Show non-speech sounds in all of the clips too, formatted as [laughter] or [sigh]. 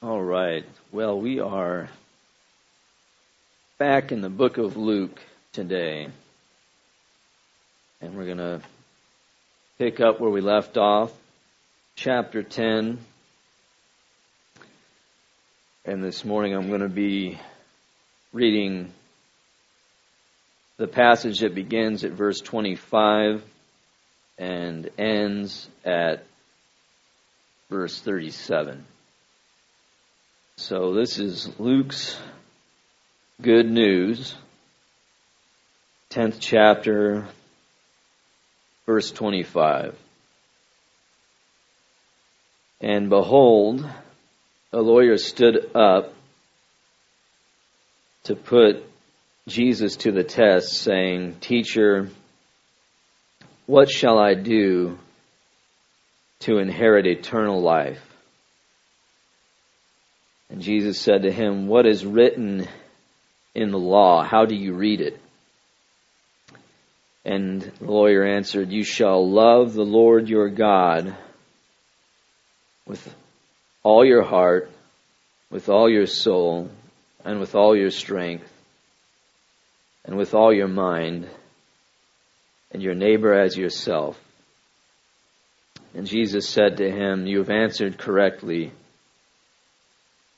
All right. Well, we are back in the book of Luke today. And we're going to pick up where we left off, chapter 10. And this morning I'm going to be reading the passage that begins at verse 25 and ends at verse 37. So this is Luke's good news, 10th chapter, verse 25. And behold, a lawyer stood up to put Jesus to the test, saying, Teacher, what shall I do to inherit eternal life? And Jesus said to him, What is written in the law? How do you read it? And the lawyer answered, You shall love the Lord your God with all your heart, with all your soul, and with all your strength, and with all your mind, and your neighbor as yourself. And Jesus said to him, You have answered correctly.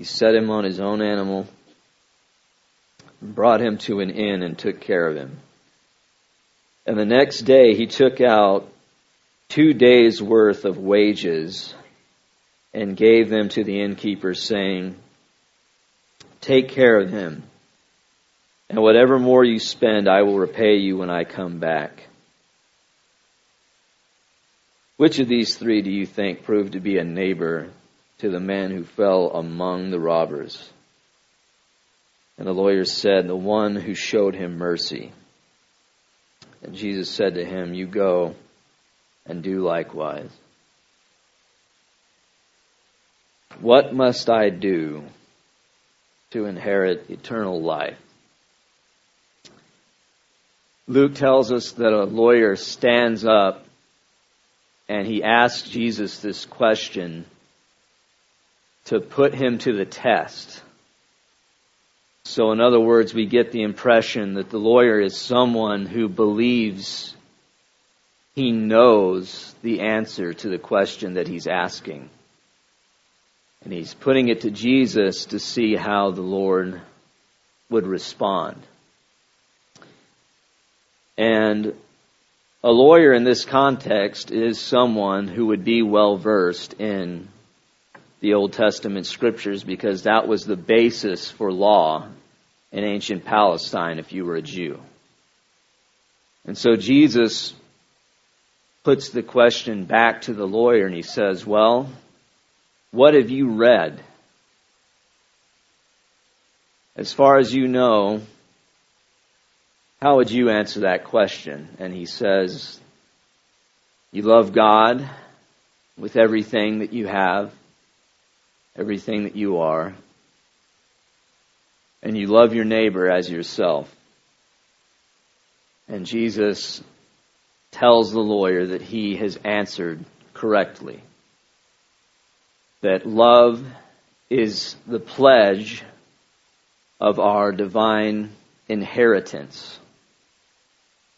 He set him on his own animal, brought him to an inn, and took care of him. And the next day he took out two days' worth of wages and gave them to the innkeeper, saying, Take care of him, and whatever more you spend, I will repay you when I come back. Which of these three do you think proved to be a neighbor to the man who fell among the robbers. And the lawyer said, The one who showed him mercy. And Jesus said to him, You go and do likewise. What must I do to inherit eternal life? Luke tells us that a lawyer stands up and he asks Jesus this question to put him to the test. So, in other words, we get the impression that the lawyer is someone who believes he knows the answer to the question that he's asking. And he's putting it to Jesus to see how the Lord would respond. And a lawyer in this context is someone who would be well versed in the Old Testament scriptures because that was the basis for law in ancient Palestine if you were a Jew. And so Jesus puts the question back to the lawyer and he says, Well, what have you read? As far as you know, how would you answer that question? And he says, You love God with everything that you have everything that you are, and you love your neighbor as yourself. And Jesus tells the lawyer that he has answered correctly. That love is the pledge of our divine inheritance.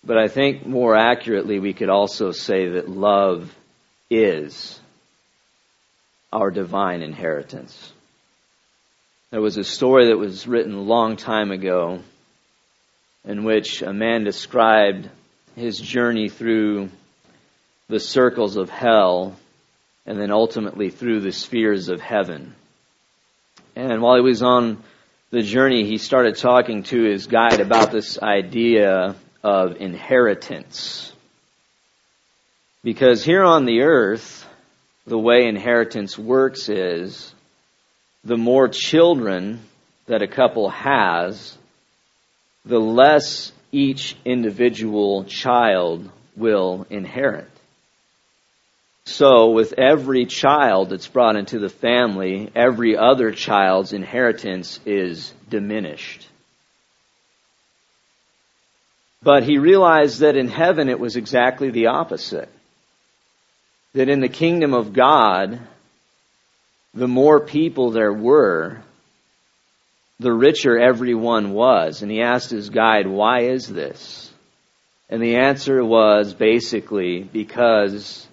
But I think more accurately we could also say that love is our divine inheritance. There was a story that was written a long time ago in which a man described his journey through the circles of hell and then ultimately through the spheres of heaven. And while he was on the journey, he started talking to his guide about this idea of inheritance. Because here on the earth, the way inheritance works is the more children that a couple has, the less each individual child will inherit. So with every child that's brought into the family, every other child's inheritance is diminished. But he realized that in heaven it was exactly the opposite. That in the kingdom of God, the more people there were, the richer everyone was. And he asked his guide, why is this? And the answer was basically because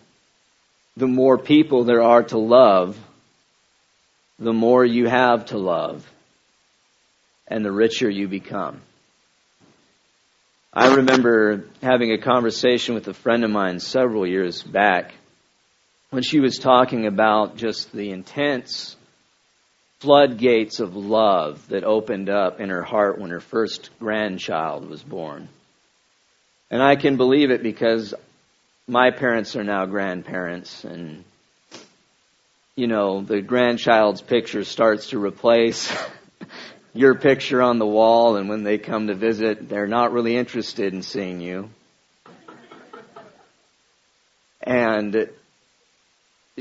the more people there are to love, the more you have to love, and the richer you become. I remember having a conversation with a friend of mine several years back when she was talking about just the intense floodgates of love that opened up in her heart when her first grandchild was born. And I can believe it because my parents are now grandparents and you know, the grandchild's picture starts to replace [laughs] your picture on the wall and when they come to visit, they're not really interested in seeing you. And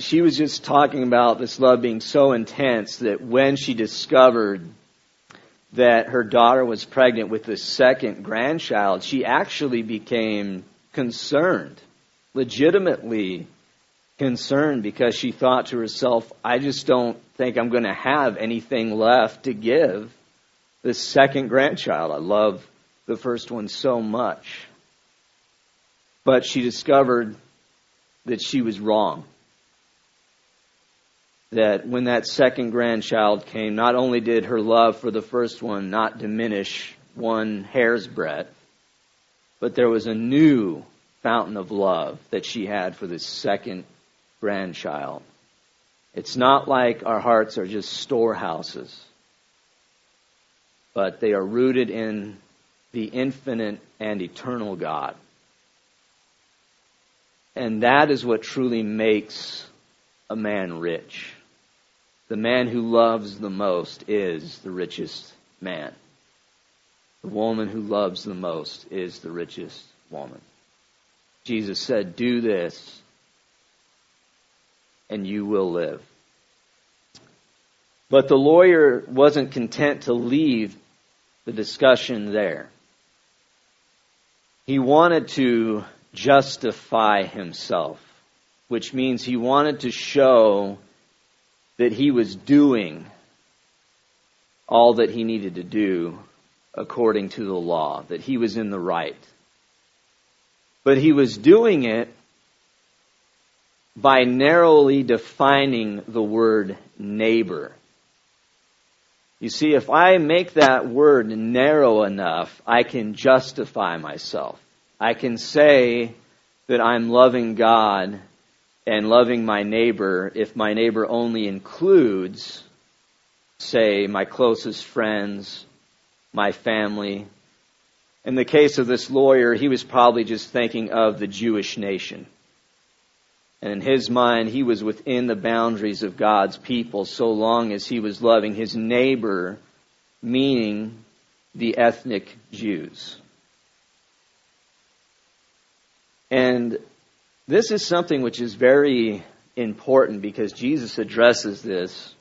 she was just talking about this love being so intense that when she discovered that her daughter was pregnant with the second grandchild, she actually became concerned, legitimately concerned, because she thought to herself, I just don't think I'm going to have anything left to give the second grandchild. I love the first one so much. But she discovered that she was wrong that when that second grandchild came, not only did her love for the first one not diminish one hair's breadth, but there was a new fountain of love that she had for this second grandchild. It's not like our hearts are just storehouses, but they are rooted in the infinite and eternal God. And that is what truly makes a man rich. The man who loves the most is the richest man. The woman who loves the most is the richest woman. Jesus said, Do this, and you will live. But the lawyer wasn't content to leave the discussion there. He wanted to justify himself, which means he wanted to show that he was doing all that he needed to do according to the law, that he was in the right. But he was doing it by narrowly defining the word neighbor. You see, if I make that word narrow enough, I can justify myself. I can say that I'm loving God and loving my neighbor if my neighbor only includes, say, my closest friends, my family. In the case of this lawyer, he was probably just thinking of the Jewish nation. And in his mind, he was within the boundaries of God's people so long as he was loving his neighbor, meaning the ethnic Jews. And this is something which is very important because Jesus addresses this.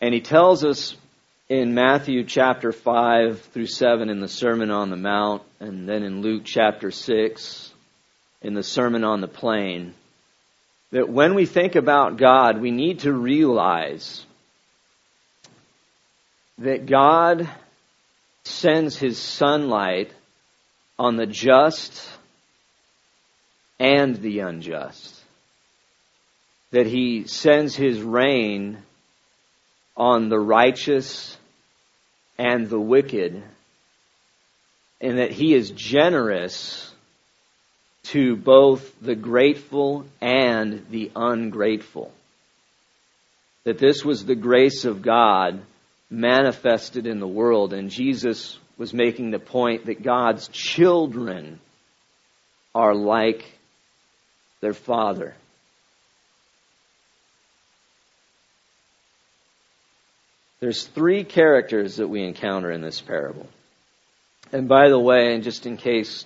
And he tells us in Matthew chapter 5 through 7 in the Sermon on the Mount, and then in Luke chapter 6 in the Sermon on the Plain, that when we think about God, we need to realize that God sends his sunlight on the just and the unjust. That he sends his rain on the righteous and the wicked, and that he is generous to both the grateful and the ungrateful. That this was the grace of God manifested in the world, and Jesus was making the point that God's children are like their Father. There's three characters that we encounter in this parable. And by the way, and just in case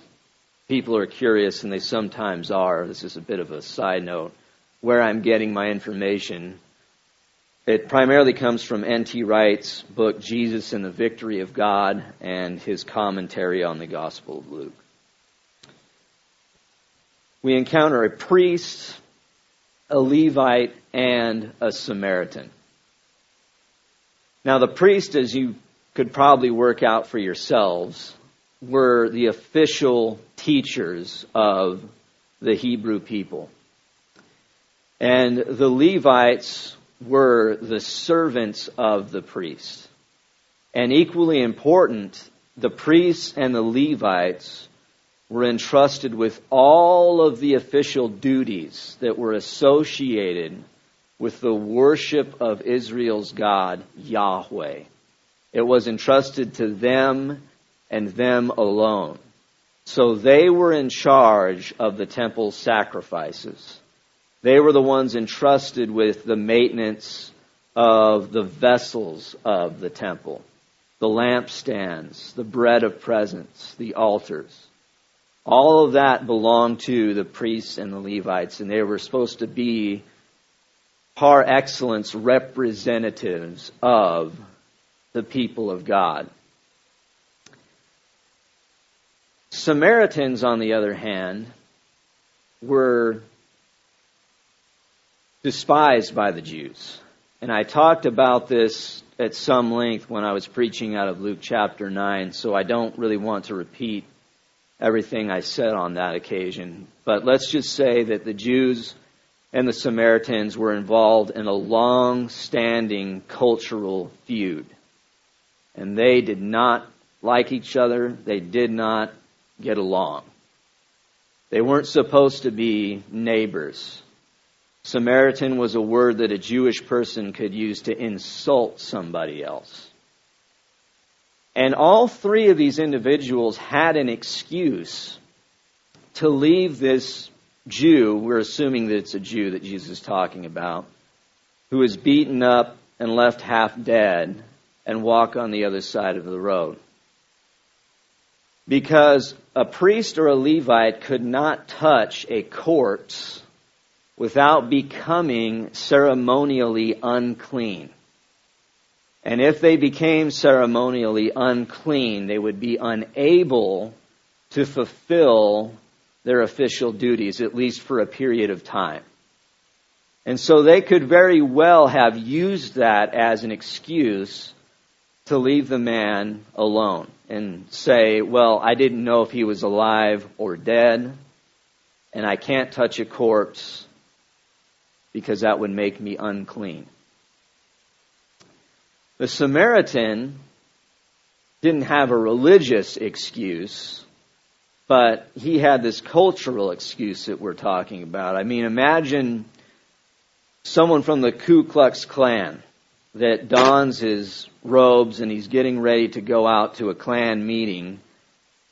people are curious, and they sometimes are, this is a bit of a side note, where I'm getting my information. It primarily comes from N.T. Wright's book, Jesus and the Victory of God, and his commentary on the Gospel of Luke. We encounter a priest, a Levite, and a Samaritan. Now, the priest, as you could probably work out for yourselves, were the official teachers of the Hebrew people. And the Levites were the servants of the priest. And equally important, the priests and the Levites were entrusted with all of the official duties that were associated with the worship of Israel's God, Yahweh. It was entrusted to them and them alone. So they were in charge of the temple sacrifices. They were the ones entrusted with the maintenance of the vessels of the temple, the lampstands, the bread of presence, the altars. All of that belonged to the priests and the Levites, and they were supposed to be par excellence representatives of the people of God. Samaritans, on the other hand, were despised by the Jews. And I talked about this at some length when I was preaching out of Luke chapter 9, so I don't really want to repeat everything I said on that occasion. But let's just say that the Jews and the Samaritans were involved in a long standing cultural feud. And they did not like each other, they did not get along. They weren't supposed to be neighbors. Samaritan was a word that a Jewish person could use to insult somebody else. And all three of these individuals had an excuse to leave this Jew, we're assuming that it's a Jew that Jesus is talking about, who was beaten up and left half dead and walk on the other side of the road. Because a priest or a Levite could not touch a corpse without becoming ceremonially unclean. And if they became ceremonially unclean, they would be unable to fulfill their official duties, at least for a period of time. And so they could very well have used that as an excuse to leave the man alone and say, well, I didn't know if he was alive or dead, and I can't touch a corpse because that would make me unclean. The Samaritan didn't have a religious excuse but he had this cultural excuse that we're talking about. I mean, imagine someone from the Ku Klux Klan that dons his robes and he's getting ready to go out to a Klan meeting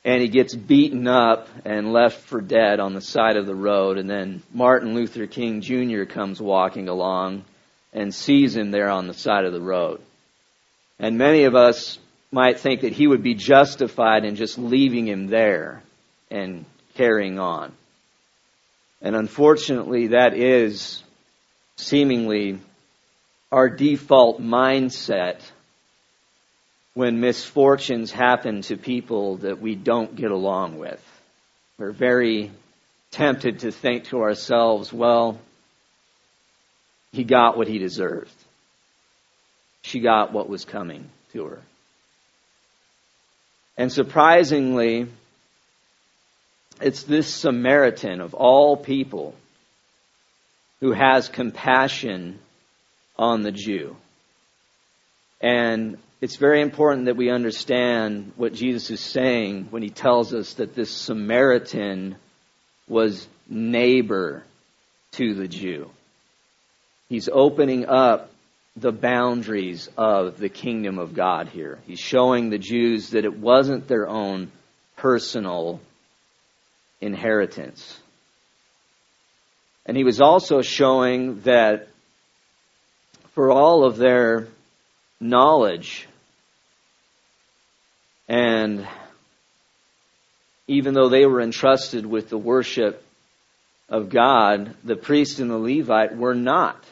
and he gets beaten up and left for dead on the side of the road and then Martin Luther King Jr. comes walking along and sees him there on the side of the road. And many of us might think that he would be justified in just leaving him there and carrying on. And unfortunately, that is seemingly our default mindset when misfortunes happen to people that we don't get along with. We're very tempted to think to ourselves, well, he got what he deserved. She got what was coming to her. And surprisingly, it's this Samaritan of all people who has compassion on the Jew. And it's very important that we understand what Jesus is saying when he tells us that this Samaritan was neighbor to the Jew. He's opening up the boundaries of the kingdom of God here. He's showing the Jews that it wasn't their own personal inheritance. And he was also showing that for all of their knowledge and even though they were entrusted with the worship of God, the priest and the Levite were not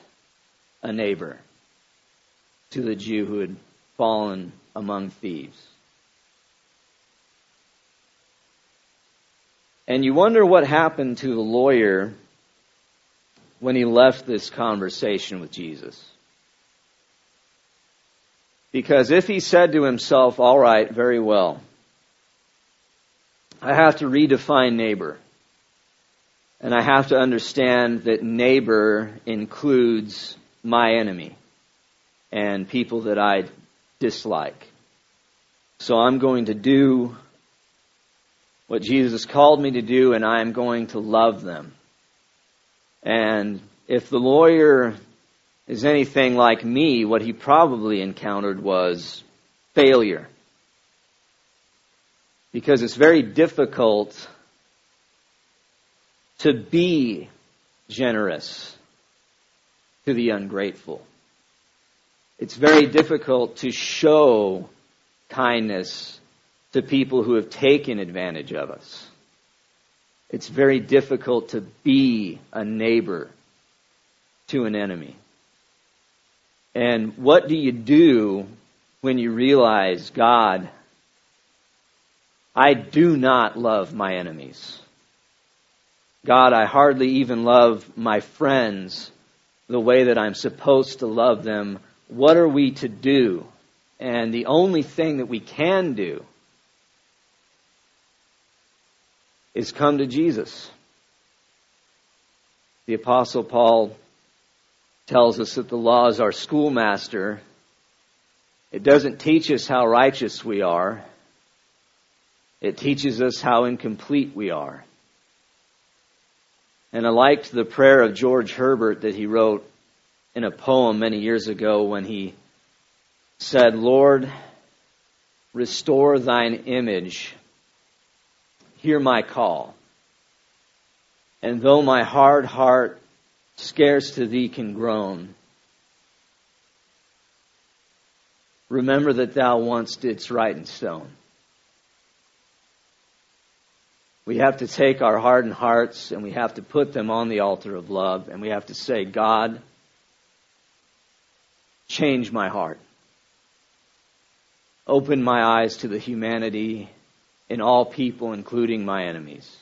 a neighbor to the Jew who had fallen among thieves. And you wonder what happened to the lawyer when he left this conversation with Jesus. Because if he said to himself, all right, very well, I have to redefine neighbor. And I have to understand that neighbor includes my enemy and people that I dislike. So I'm going to do what Jesus called me to do and I'm going to love them. And if the lawyer is anything like me, what he probably encountered was failure. Because it's very difficult to be generous to the ungrateful. It's very difficult to show kindness to people who have taken advantage of us. It's very difficult to be a neighbor to an enemy. And what do you do when you realize, God, I do not love my enemies. God, I hardly even love my friends the way that I'm supposed to love them what are we to do? And the only thing that we can do is come to Jesus. The apostle Paul tells us that the law is our schoolmaster. It doesn't teach us how righteous we are. It teaches us how incomplete we are. And I liked the prayer of George Herbert that he wrote in a poem many years ago when he said, Lord, restore thine image, hear my call. And though my hard heart scarce to thee can groan, remember that thou once didst write in stone. We have to take our hardened hearts and we have to put them on the altar of love and we have to say, God, Change my heart. Open my eyes to the humanity in all people, including my enemies.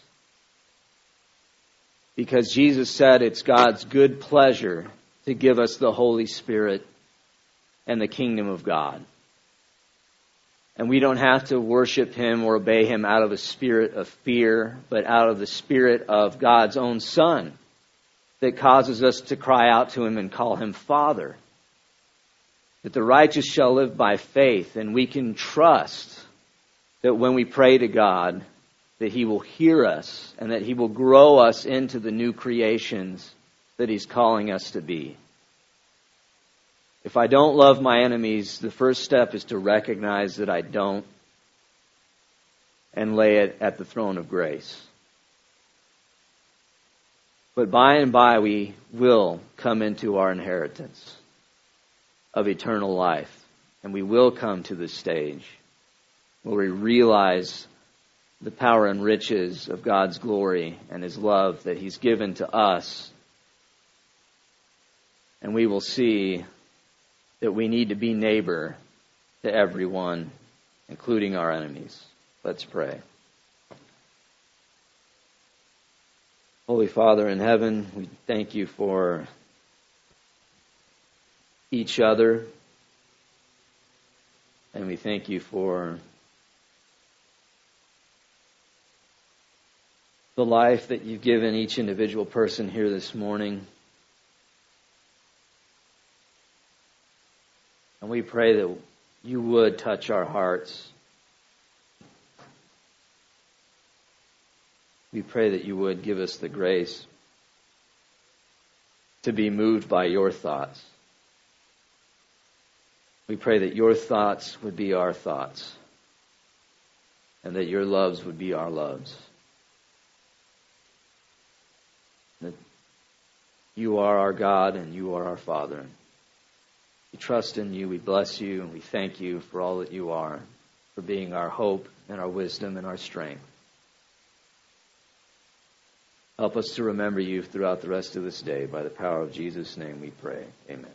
Because Jesus said it's God's good pleasure to give us the Holy Spirit and the kingdom of God. And we don't have to worship Him or obey Him out of a spirit of fear, but out of the spirit of God's own Son that causes us to cry out to Him and call Him Father that the righteous shall live by faith, and we can trust that when we pray to God, that He will hear us and that He will grow us into the new creations that He's calling us to be. If I don't love my enemies, the first step is to recognize that I don't and lay it at the throne of grace. But by and by we will come into our inheritance of eternal life. And we will come to the stage where we realize the power and riches of God's glory and His love that He's given to us. And we will see that we need to be neighbor to everyone, including our enemies. Let's pray. Holy Father in heaven, we thank you for each other. And we thank you for the life that you've given each individual person here this morning. And we pray that you would touch our hearts. We pray that you would give us the grace to be moved by your thoughts. We pray that your thoughts would be our thoughts and that your loves would be our loves. That you are our God and you are our Father. We trust in you, we bless you, and we thank you for all that you are, for being our hope and our wisdom and our strength. Help us to remember you throughout the rest of this day. By the power of Jesus' name we pray. Amen.